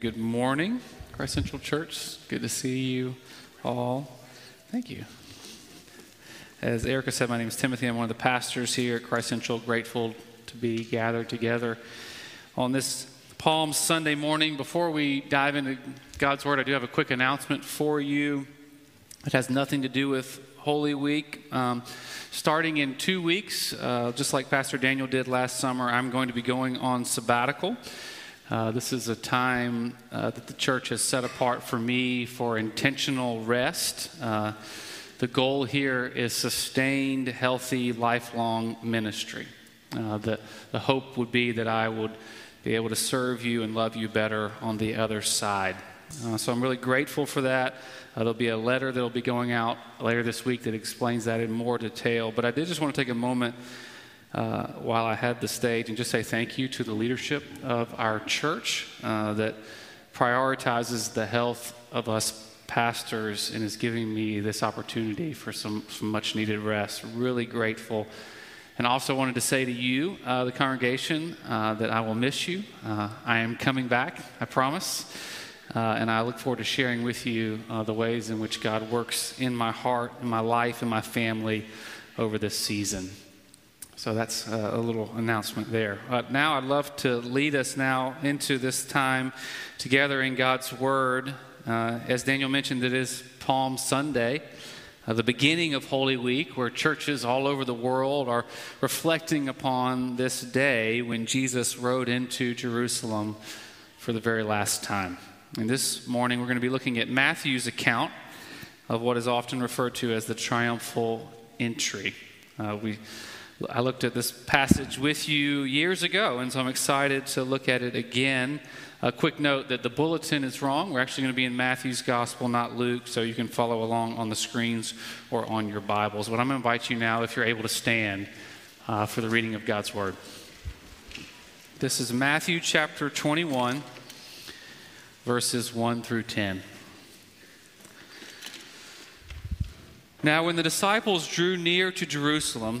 Good morning, Christ Central Church. Good to see you all. Thank you. As Erica said, my name is Timothy. I'm one of the pastors here at Christ Central. Grateful to be gathered together on this Palm Sunday morning. Before we dive into God's Word, I do have a quick announcement for you. It has nothing to do with Holy Week. Um, starting in two weeks, uh, just like Pastor Daniel did last summer, I'm going to be going on sabbatical. Uh, this is a time uh, that the church has set apart for me for intentional rest. Uh, the goal here is sustained, healthy, lifelong ministry. Uh, the, the hope would be that I would be able to serve you and love you better on the other side. Uh, so I'm really grateful for that. There'll be a letter that'll be going out later this week that explains that in more detail. But I did just want to take a moment uh, while I had the stage and just say thank you to the leadership of our church uh, that prioritizes the health of us pastors and is giving me this opportunity for some, some much needed rest. Really grateful. And also wanted to say to you, uh, the congregation, uh, that I will miss you. Uh, I am coming back, I promise. And I look forward to sharing with you the ways in which God works in my heart, in my life, in my family over this season. So that's a little announcement there. Uh, now I'd love to lead us now into this time together in God's Word. Uh, as Daniel mentioned, it is Palm Sunday, uh, the beginning of Holy Week, where churches all over the world are reflecting upon this day when Jesus rode into Jerusalem for the very last time. And this morning we're going to be looking at Matthew's account of what is often referred to as the triumphal entry. Uh, we I looked at this passage with you years ago, and so I'm excited to look at it again. A quick note that the bulletin is wrong. We're actually going to be in Matthew's gospel, not Luke, so you can follow along on the screens or on your Bibles. But I'm going to invite you now, if you're able to stand, uh, for the reading of God's Word. This is Matthew chapter 21, verses 1 through 10. Now, when the disciples drew near to Jerusalem,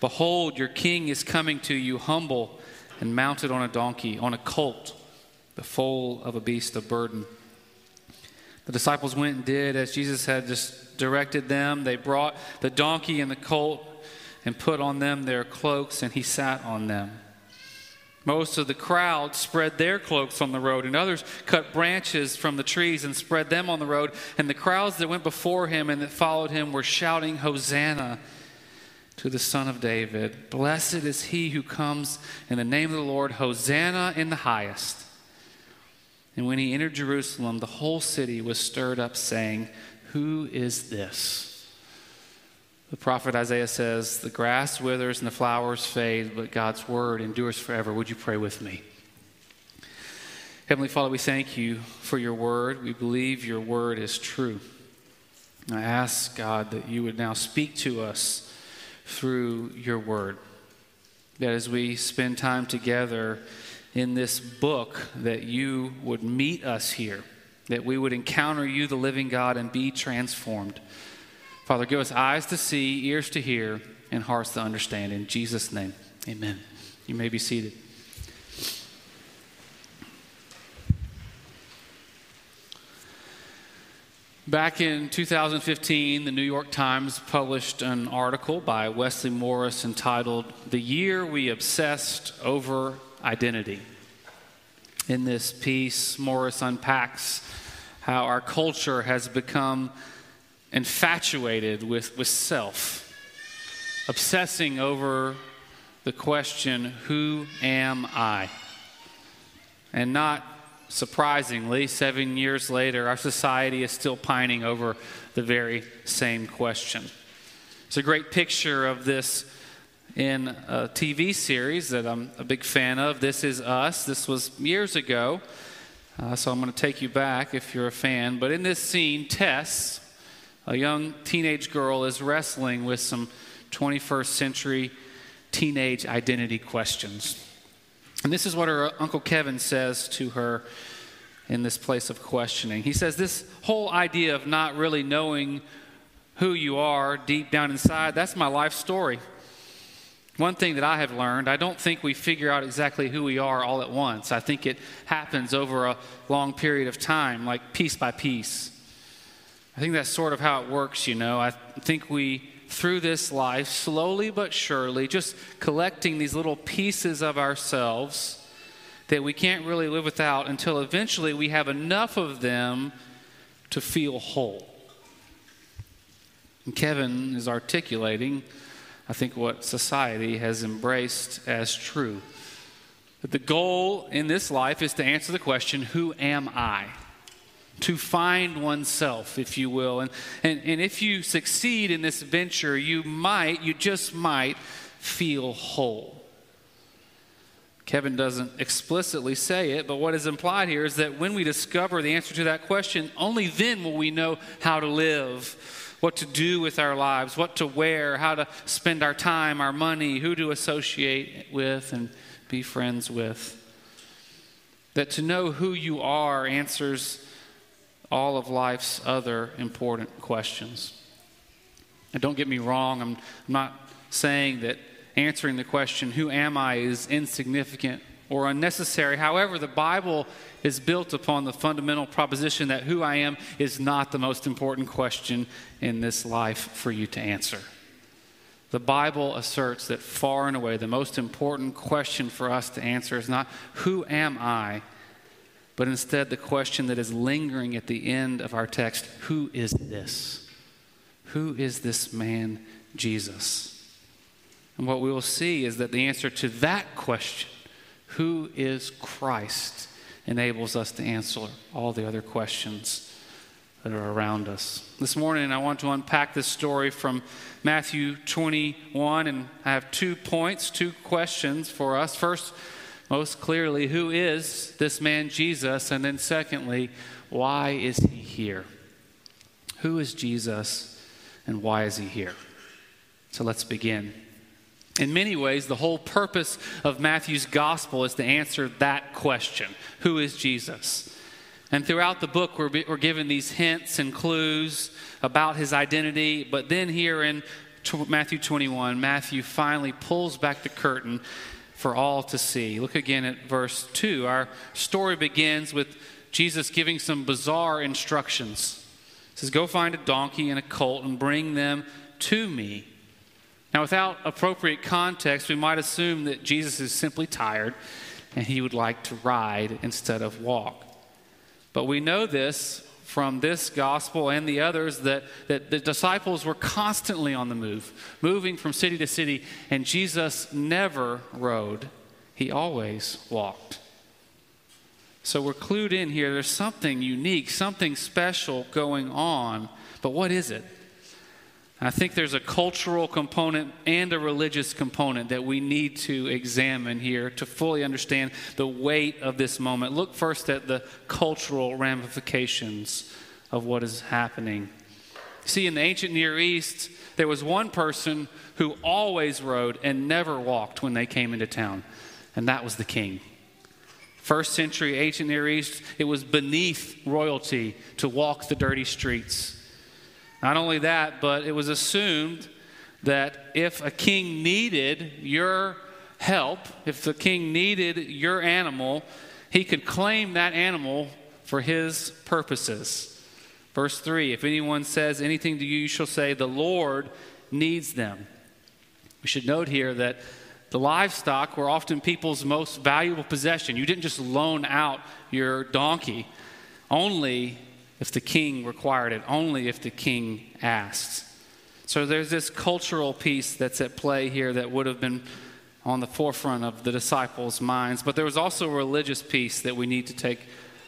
Behold, your king is coming to you, humble and mounted on a donkey, on a colt, the foal of a beast of burden. The disciples went and did as Jesus had just directed them. They brought the donkey and the colt and put on them their cloaks, and he sat on them. Most of the crowd spread their cloaks on the road, and others cut branches from the trees and spread them on the road. And the crowds that went before him and that followed him were shouting, Hosanna! To the Son of David. Blessed is he who comes in the name of the Lord. Hosanna in the highest. And when he entered Jerusalem, the whole city was stirred up, saying, Who is this? The prophet Isaiah says, The grass withers and the flowers fade, but God's word endures forever. Would you pray with me? Heavenly Father, we thank you for your word. We believe your word is true. I ask, God, that you would now speak to us through your word. That as we spend time together in this book, that you would meet us here, that we would encounter you, the living God, and be transformed. Father, give us eyes to see, ears to hear, and hearts to understand. In Jesus' name, amen. You may be seated. Back in 2015, the New York Times published an article by Wesley Morris entitled The Year We Obsessed Over Identity. In this piece, Morris unpacks how our culture has become infatuated with, with self, obsessing over the question, Who am I? And not surprisingly, seven years later, our society is still pining over the very same question. It's a great picture of this in a TV series that I'm a big fan of. This Is Us. This was years ago. Uh, so I'm going to take you back if you're a fan. But in this scene, Tess, a young teenage girl, is wrestling with some 21st century teenage identity questions. And this is what her Uncle Kevin says to her in this place of questioning. He says, This whole idea of not really knowing who you are deep down inside, that's my life story. One thing that I have learned, I don't think we figure out exactly who we are all at once. I think it happens over a long period of time, like piece by piece. I think that's sort of how it works, you know. I think we, through this life, slowly but surely, just collecting these little pieces of ourselves that we can't really live without until eventually we have enough of them to feel whole. And Kevin is articulating I think, what society has embraced as true. That the goal in this life is to answer the question, Who am I? To find oneself, if you will. And, and, and if you succeed in this venture, you might, you just might, feel whole. Kevin doesn't explicitly say it, but what is implied here is that when we discover the answer to that question, only then will we know how to live what to do with our lives, what to wear, how to spend our time, our money, who to associate with and be friends with. That to know who you are answers all of life's other important questions. And don't get me wrong, I'm, I'm not saying that answering the question, who am I, is insignificant or unnecessary. However, the Bible is built upon the fundamental proposition that who I am is not the most important question in this life for you to answer. The Bible asserts that far and away the most important question for us to answer is not who am I, but instead the question that is lingering at the end of our text who is this? Who is this man, Jesus? And what we will see is that the answer to that question who is Christ enables us to answer all the other questions that are around us. This morning, I want to unpack this story from Matthew 21, and I have two points, two questions for us. First, most clearly, who is this man Jesus? And then, secondly, why is he here? Who is Jesus, and why is he here? So let's begin. In many ways, the whole purpose of Matthew's gospel is to answer that question Who is Jesus? And throughout the book, we're, we're given these hints and clues about his identity. But then, here in Matthew 21, Matthew finally pulls back the curtain for all to see. Look again at verse 2. Our story begins with Jesus giving some bizarre instructions. He says, Go find a donkey and a colt and bring them to me. Now, without appropriate context, we might assume that Jesus is simply tired and he would like to ride instead of walk. But we know this from this gospel and the others that, that the disciples were constantly on the move, moving from city to city, and Jesus never rode, he always walked. So we're clued in here. There's something unique, something special going on. But what is it? I think there's a cultural component and a religious component that we need to examine here to fully understand the weight of this moment. Look first at the cultural ramifications of what is happening. See, in the ancient Near East, there was one person who always rode and never walked when they came into town, and that was the king. First century ancient Near East, it was beneath royalty to walk the dirty streets. Not only that, but it was assumed that if a king needed your help, if the king needed your animal, he could claim that animal for his purposes. Verse 3 If anyone says anything to you, you shall say, The Lord needs them. We should note here that the livestock were often people's most valuable possession. You didn't just loan out your donkey, only if the king required it, only if the king asked. So there's this cultural piece that's at play here that would have been on the forefront of the disciples' minds. But there was also a religious piece that we need to take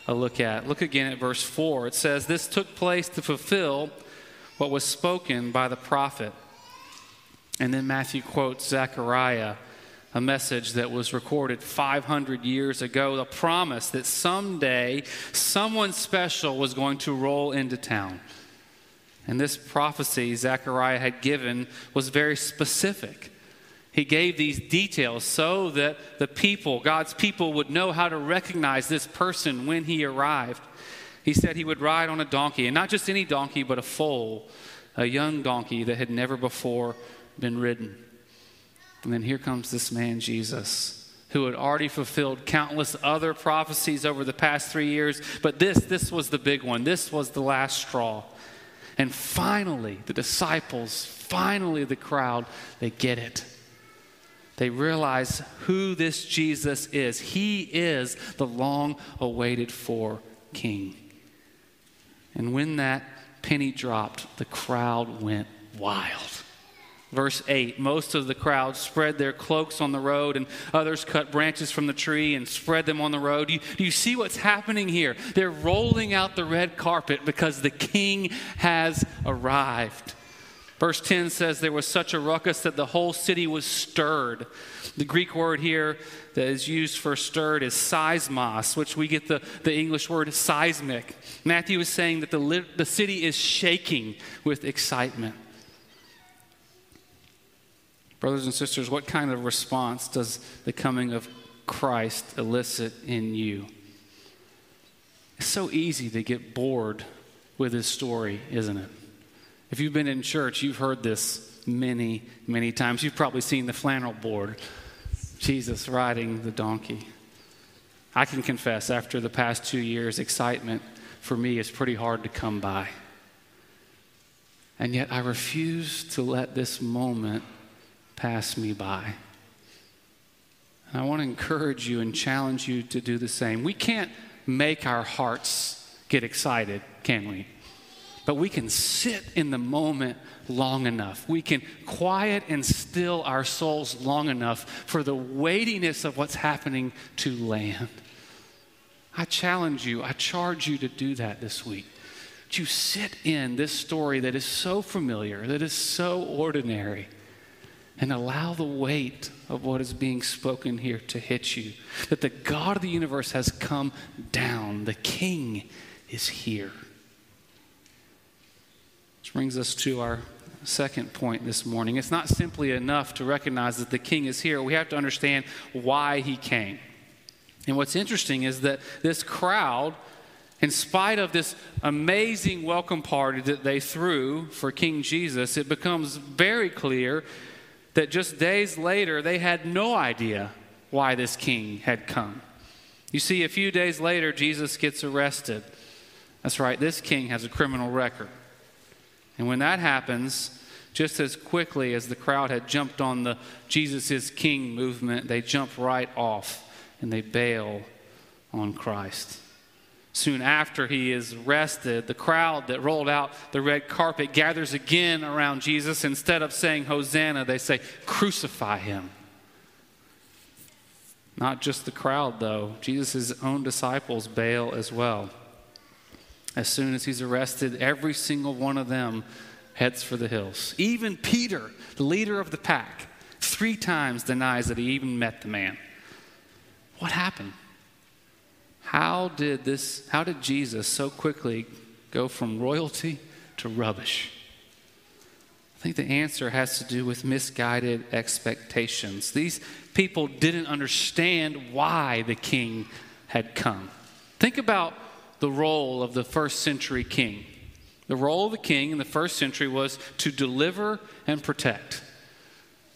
a look at. Look again at verse 4. It says, This took place to fulfill what was spoken by the prophet. And then Matthew quotes Zechariah a message that was recorded 500 years ago, the promise that someday someone special was going to roll into town. And this prophecy Zechariah had given was very specific. He gave these details so that the people, God's people, would know how to recognize this person when he arrived. He said he would ride on a donkey, and not just any donkey, but a foal, a young donkey that had never before been ridden. And then here comes this man, Jesus, who had already fulfilled countless other prophecies over the past three years. But this, this was the big one. This was the last straw. And finally, the disciples, finally, the crowd, they get it. They realize who this Jesus is. He is the long awaited for king. And when that penny dropped, the crowd went wild. Verse 8 Most of the crowd spread their cloaks on the road, and others cut branches from the tree and spread them on the road. Do you, do you, see what's happening here? They're rolling out the red carpet because the king has arrived. Verse 10 says there was such a ruckus that the whole city was stirred. The Greek word here that is used for stirred is seismos, which we get the, the English word seismic. Matthew is saying that the, the city is shaking with excitement. Brothers and sisters, what kind of response does the coming of Christ elicit in you? It's so easy to get bored with his story, isn't it? If you've been in church, you've heard this many, many times. You've probably seen the flannel board Jesus riding the donkey. I can confess, after the past two years, excitement for me is pretty hard to come by. And yet, I refuse to let this moment pass me by. And I want to encourage you and challenge you to do the same. We can't make our hearts get excited, can we? But we can sit in the moment long enough. We can quiet and still our souls long enough for the weightiness of what's happening to land. I challenge you, I charge you to do that this week. To sit in this story that is so familiar, that is so ordinary and allow the weight of what is being spoken here to hit you. That the God of the universe has come down, the King is here. Which brings us to our second point this morning. It's not simply enough to recognize that the King is here, we have to understand why he came. And what's interesting is that this crowd, in spite of this amazing welcome party that they threw for King Jesus, it becomes very clear that just days later they had no idea why this king had come. You see, a few days later, Jesus gets arrested. That's right, this king has a criminal record. And when that happens, just as quickly as the crowd had jumped on the Jesus is King movement, they jump right off and they bail on Christ. Soon after he is arrested, the crowd that rolled out the red carpet gathers again around Jesus. Instead of saying, Hosanna, they say, Crucify him. Not just the crowd, though. Jesus' own disciples bail as well. As soon as he's arrested, every single one of them heads for the hills. Even Peter, the leader of the pack, three times denies that he even met the man. What happened? How did this, how did Jesus so quickly go from royalty to rubbish? I think the answer has to do with misguided expectations. These people didn't understand why the king had come. Think about the role of the first century king. The role of the king in the first century was to deliver and protect.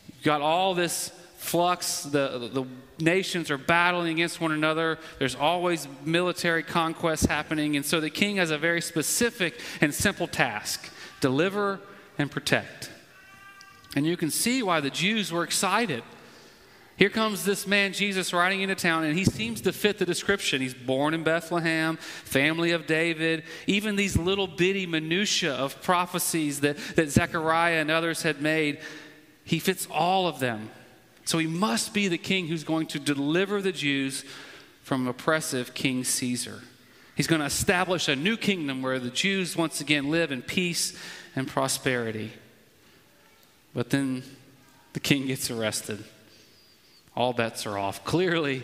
You've got all this flux. The, the nations are battling against one another. There's always military conquests happening. And so the king has a very specific and simple task deliver and protect. And you can see why the Jews were excited. Here comes this man, Jesus, riding into town, and he seems to fit the description. He's born in Bethlehem, family of David, even these little bitty minutiae of prophecies that, that Zechariah and others had made. He fits all of them. So he must be the king who's going to deliver the Jews from oppressive King Caesar. He's going to establish a new kingdom where the Jews once again live in peace and prosperity. But then the king gets arrested. all bets are off. Clearly,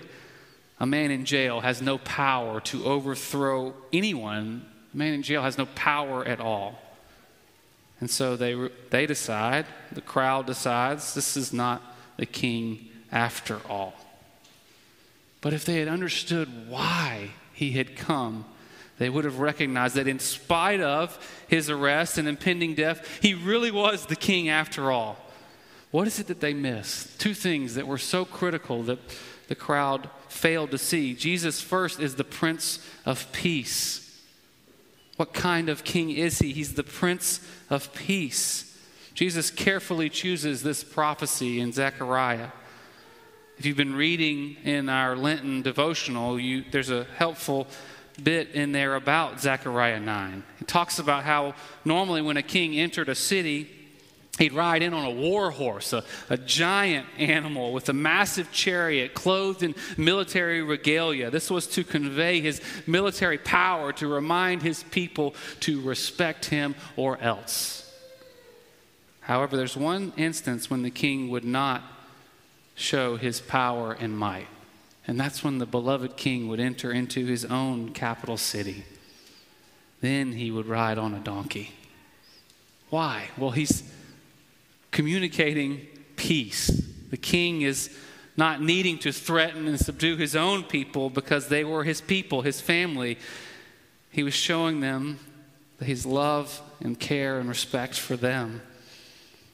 a man in jail has no power to overthrow anyone. A man in jail has no power at all. And so they, they decide, the crowd decides, this is not the king after all. But if they had understood why he had come, they would have recognized that in spite of his arrest and impending death, he really was the king after all. What is it that they missed? Two things that were so critical that the crowd failed to see. Jesus, first, is the Prince of Peace. What kind of king is he? He's the Prince of Peace. Jesus carefully chooses this prophecy in Zechariah. If you've been reading in our Lenten devotional, you, there's a helpful bit in there about Zechariah 9. It talks about how normally when a king entered a city, he'd ride in on a war horse, a, a, giant animal with a massive chariot clothed in military regalia. This was to convey his military power, to remind his people to respect him or else. However, there's one instance when the king would not show his power and might. And that's when the beloved king would enter into his own capital city. Then he would ride on a donkey. Why? Well, he's communicating peace. The king is not needing to threaten and subdue his own people because they were his people, his family. He was showing them his love and care and respect for them.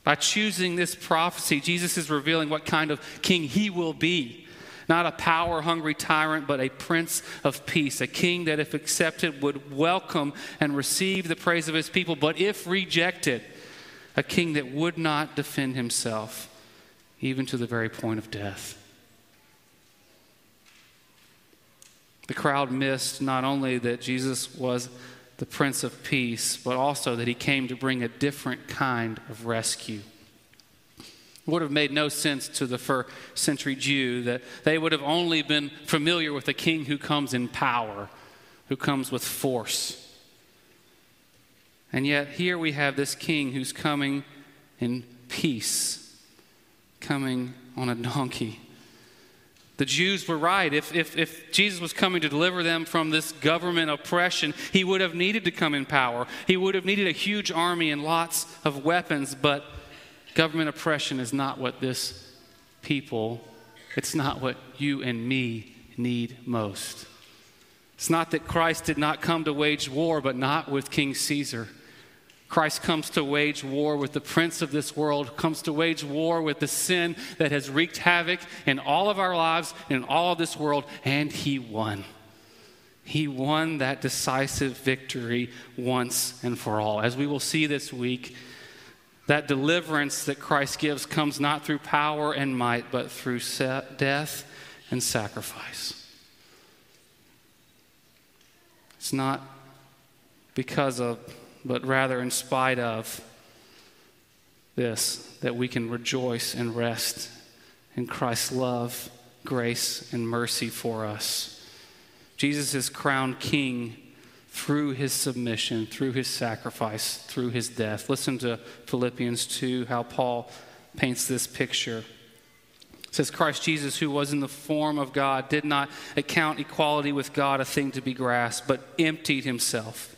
By choosing this prophecy, Jesus is revealing what kind of king he will be. Not a power hungry tyrant, but a prince of peace, a king that, if accepted, would welcome and receive the praise of his people, but if rejected, a king that would not defend himself, even to the very point of death. The crowd missed not only that Jesus was the Prince of Peace, but also that he came to bring a different kind of rescue It would have made no sense to the first century Jew that they would have only been familiar with a king who comes in power, who comes with force. And yet, here we have this king who's coming in peace, coming on a donkey. The Jews were right. If, if, if Jesus was coming to deliver them from this government oppression, he would have needed to come in power. He would have needed a huge army and lots of weapons, but Government oppression is not what this people, it's not what you and me need most. It's not that Christ did not come to wage war, but not with King Caesar. Christ comes to wage war with the prince of this world, comes to wage war with the sin that has wreaked havoc in all of our lives, in all of this world, and he won. He won that decisive victory once and for all. As we will see this week, that deliverance that Christ gives comes not through power and might, but through death and sacrifice. It's not because of, but rather in spite of this, that we can rejoice and rest in Christ's love, grace, and mercy for us. Jesus is crowned King through his submission, through his sacrifice, through his death. Listen to Philippians 2, how Paul paints this picture. It says, Christ Jesus, who was in the form of God, did not account equality with God a thing to be grasped, but emptied himself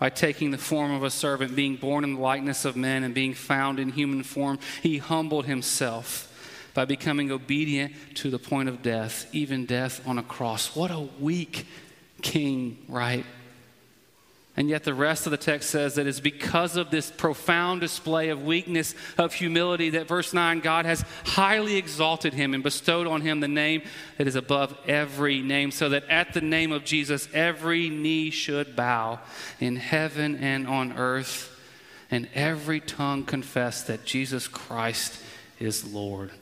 by taking the form of a servant, being born in the likeness of men, and being found in human form. He humbled himself by becoming obedient to the point of death, even death on a cross. What a weak king, right? And yet, the rest of the text says that it's because of this profound display of weakness, of humility, that verse 9, God has highly exalted him and bestowed on him the name that is above every name, so that at the name of Jesus, every knee should bow in heaven and on earth, and every tongue confess that Jesus Christ is Lord.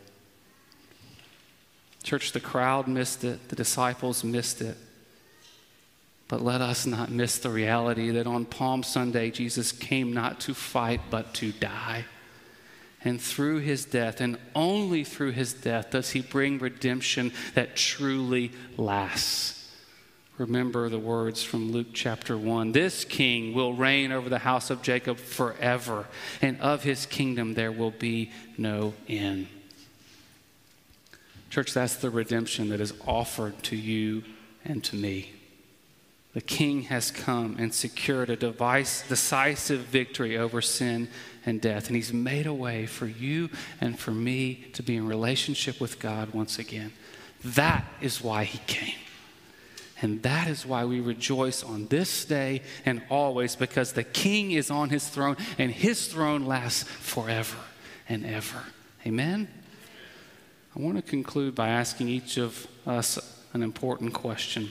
Church, the crowd missed it, the disciples missed it. But let us not miss the reality that on Palm Sunday, Jesus came not to fight, but to die. And through his death, and only through his death, does he bring redemption that truly lasts. Remember the words from Luke chapter 1 This king will reign over the house of Jacob forever, and of his kingdom there will be no end. Church, that's the redemption that is offered to you and to me. The King has come and secured a device, decisive victory over sin and death. And He's made a way for you and for me to be in relationship with God once again. That is why He came. And that is why we rejoice on this day and always, because the King is on His throne and His throne lasts forever and ever. Amen? I want to conclude by asking each of us an important question.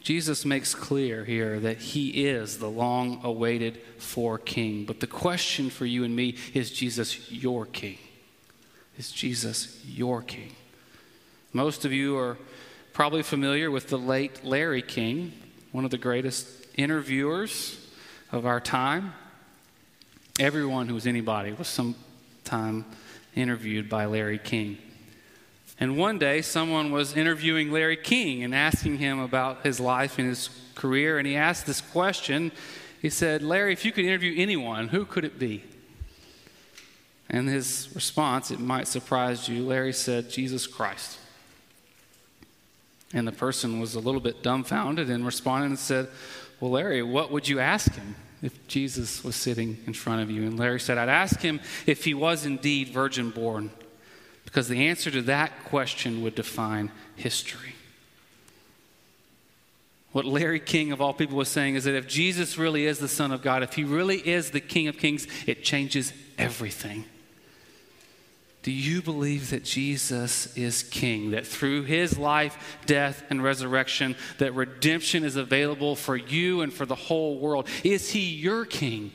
Jesus makes clear here that he is the long awaited for king. But the question for you and me is Jesus your king? Is Jesus your king? Most of you are probably familiar with the late Larry King, one of the greatest interviewers of our time. Everyone who was anybody was sometime interviewed by Larry King. And one day, someone was interviewing Larry King and asking him about his life and his career. And he asked this question. He said, Larry, if you could interview anyone, who could it be? And his response, it might surprise you, Larry said, Jesus Christ. And the person was a little bit dumbfounded and responded and said, Well, Larry, what would you ask him if Jesus was sitting in front of you? And Larry said, I'd ask him if he was indeed virgin born because the answer to that question would define history. What Larry King, of all people, was saying is that if Jesus really is the Son of God, if he really is the King of Kings, it changes everything. Do you believe that Jesus is King? That through his life, death, and resurrection, that redemption is available for you and for the whole world? Is he your King?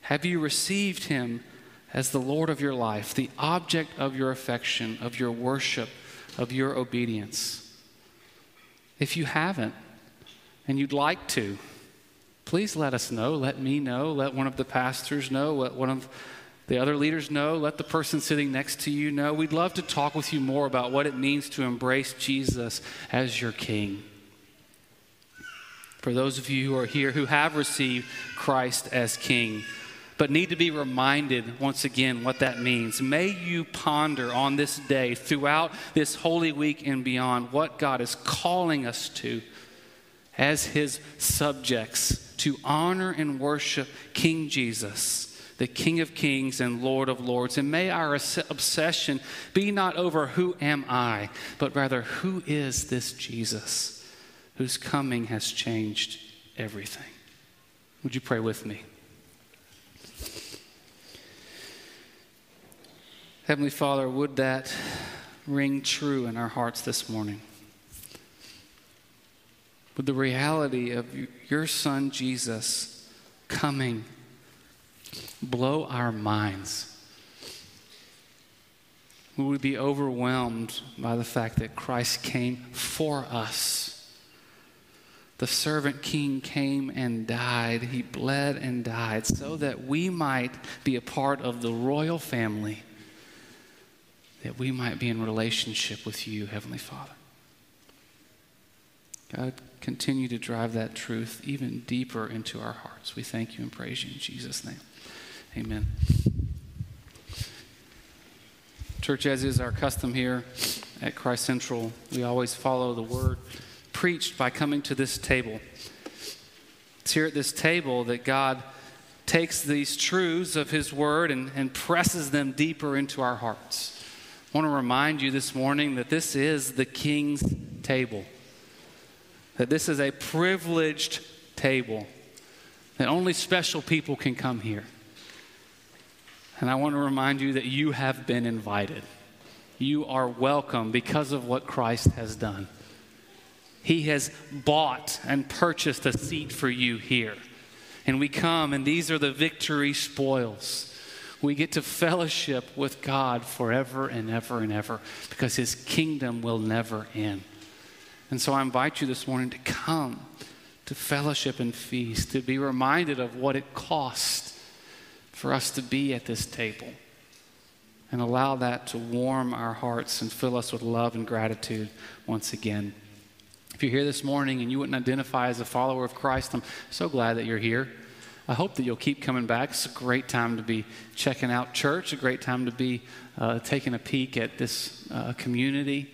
Have you received him as the Lord of your life, the object of your affection, of your worship, of your obedience. If you haven't and you'd like to, please let us know. Let me know. Let one of the pastors know. Let one of the other leaders know. Let the person sitting next to you know. We'd love to talk with you more about what it means to embrace Jesus as your King. For those of you who are here who have received Christ as King, but need to be reminded once again what that means. May you ponder on this day, throughout this Holy Week and beyond, what God is calling us to as His subjects to honor and worship King Jesus, the King of Kings and Lord of Lords. And may our obsession be not over who am I, but rather who is this Jesus whose coming has changed everything. Would you pray with me? Heavenly Father, would that ring true in our hearts this morning? Would the reality of your Son Jesus coming blow our minds? Would we be overwhelmed by the fact that Christ came for us? The servant king came and died. He bled and died so that we might be a part of the royal family that we might be in relationship with you, Heavenly Father. God, continue to drive that truth even deeper into our hearts. We thank you and praise you in Jesus' name. Amen. Church, as is our custom here at Christ Central, we always follow the word preached by coming to this table. It's here at this table that God takes these truths of His word and, and presses them deeper into our hearts. I want to remind you this morning that this is the king's table, that this is a privileged table, that only special people can come here. And I want to remind you that you have been invited. You are welcome because of what Christ has done. He has bought and purchased a seat for you here. And we come, and these are the victory spoils we get to fellowship with God forever and ever and ever because his kingdom will never end. And so I invite you this morning to come to fellowship and feast, to be reminded of what it cost for us to be at this table, and allow that to warm our hearts and fill us with love and gratitude once again. If you're here this morning and you wouldn't identify as a follower of Christ, I'm so glad that you're here. I hope that you'll keep coming back. It's a great time to be checking out church, a great time to be uh, taking a peek at this uh, community.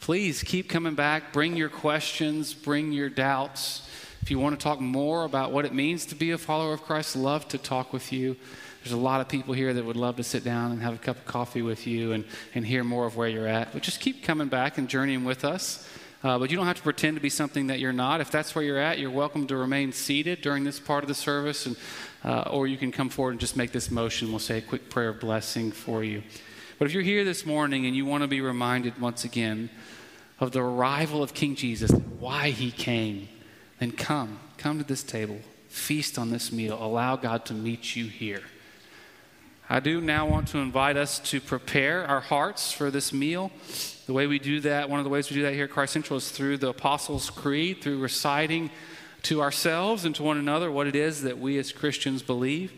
Please keep coming back. Bring your questions, bring your doubts. If you want to talk more about what it means to be a follower of Christ, love to talk with you. There's a lot of people here that would love to sit down and have a cup of coffee with you and, and hear more of where you're at. But just keep coming back and journeying with us. Uh, but you don't have to pretend to be something that you're not. If that's where you're at, you're welcome to remain seated during this part of the service, and, uh, or you can come forward and just make this motion. We'll say a quick prayer of blessing for you. But if you're here this morning and you want to be reminded once again of the arrival of King Jesus, why he came, then come. Come to this table. Feast on this meal. Allow God to meet you here. I do now want to invite us to prepare our hearts for this meal. The way we do that, one of the ways we do that here at Christ Central is through the Apostles' Creed, through reciting to ourselves and to one another what it is that we as Christians believe.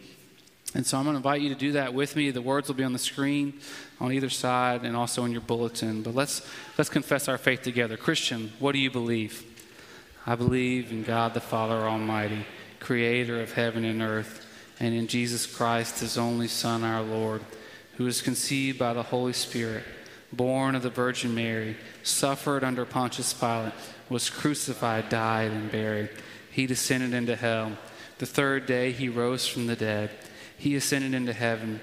And so I'm going to invite you to do that with me. The words will be on the screen on either side and also in your bulletin. But let's, let's confess our faith together. Christian, what do you believe? I believe in God the Father Almighty, creator of heaven and earth and in Jesus Christ, his only Son, our Lord, who was conceived by the Holy Spirit, born of the Virgin Mary, suffered under Pontius Pilate, was crucified, died, and buried. He descended into hell. The third day he rose from the dead. He ascended into heaven.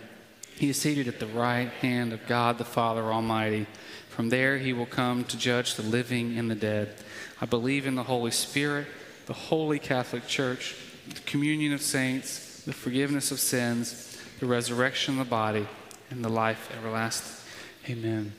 He is seated at the right hand of God the Father Almighty. From there he will come to judge the living and the dead. I believe in the Holy Spirit, the holy Catholic Church, the communion of saints the forgiveness of sins, the resurrection of the body, and the life everlasting. Amen.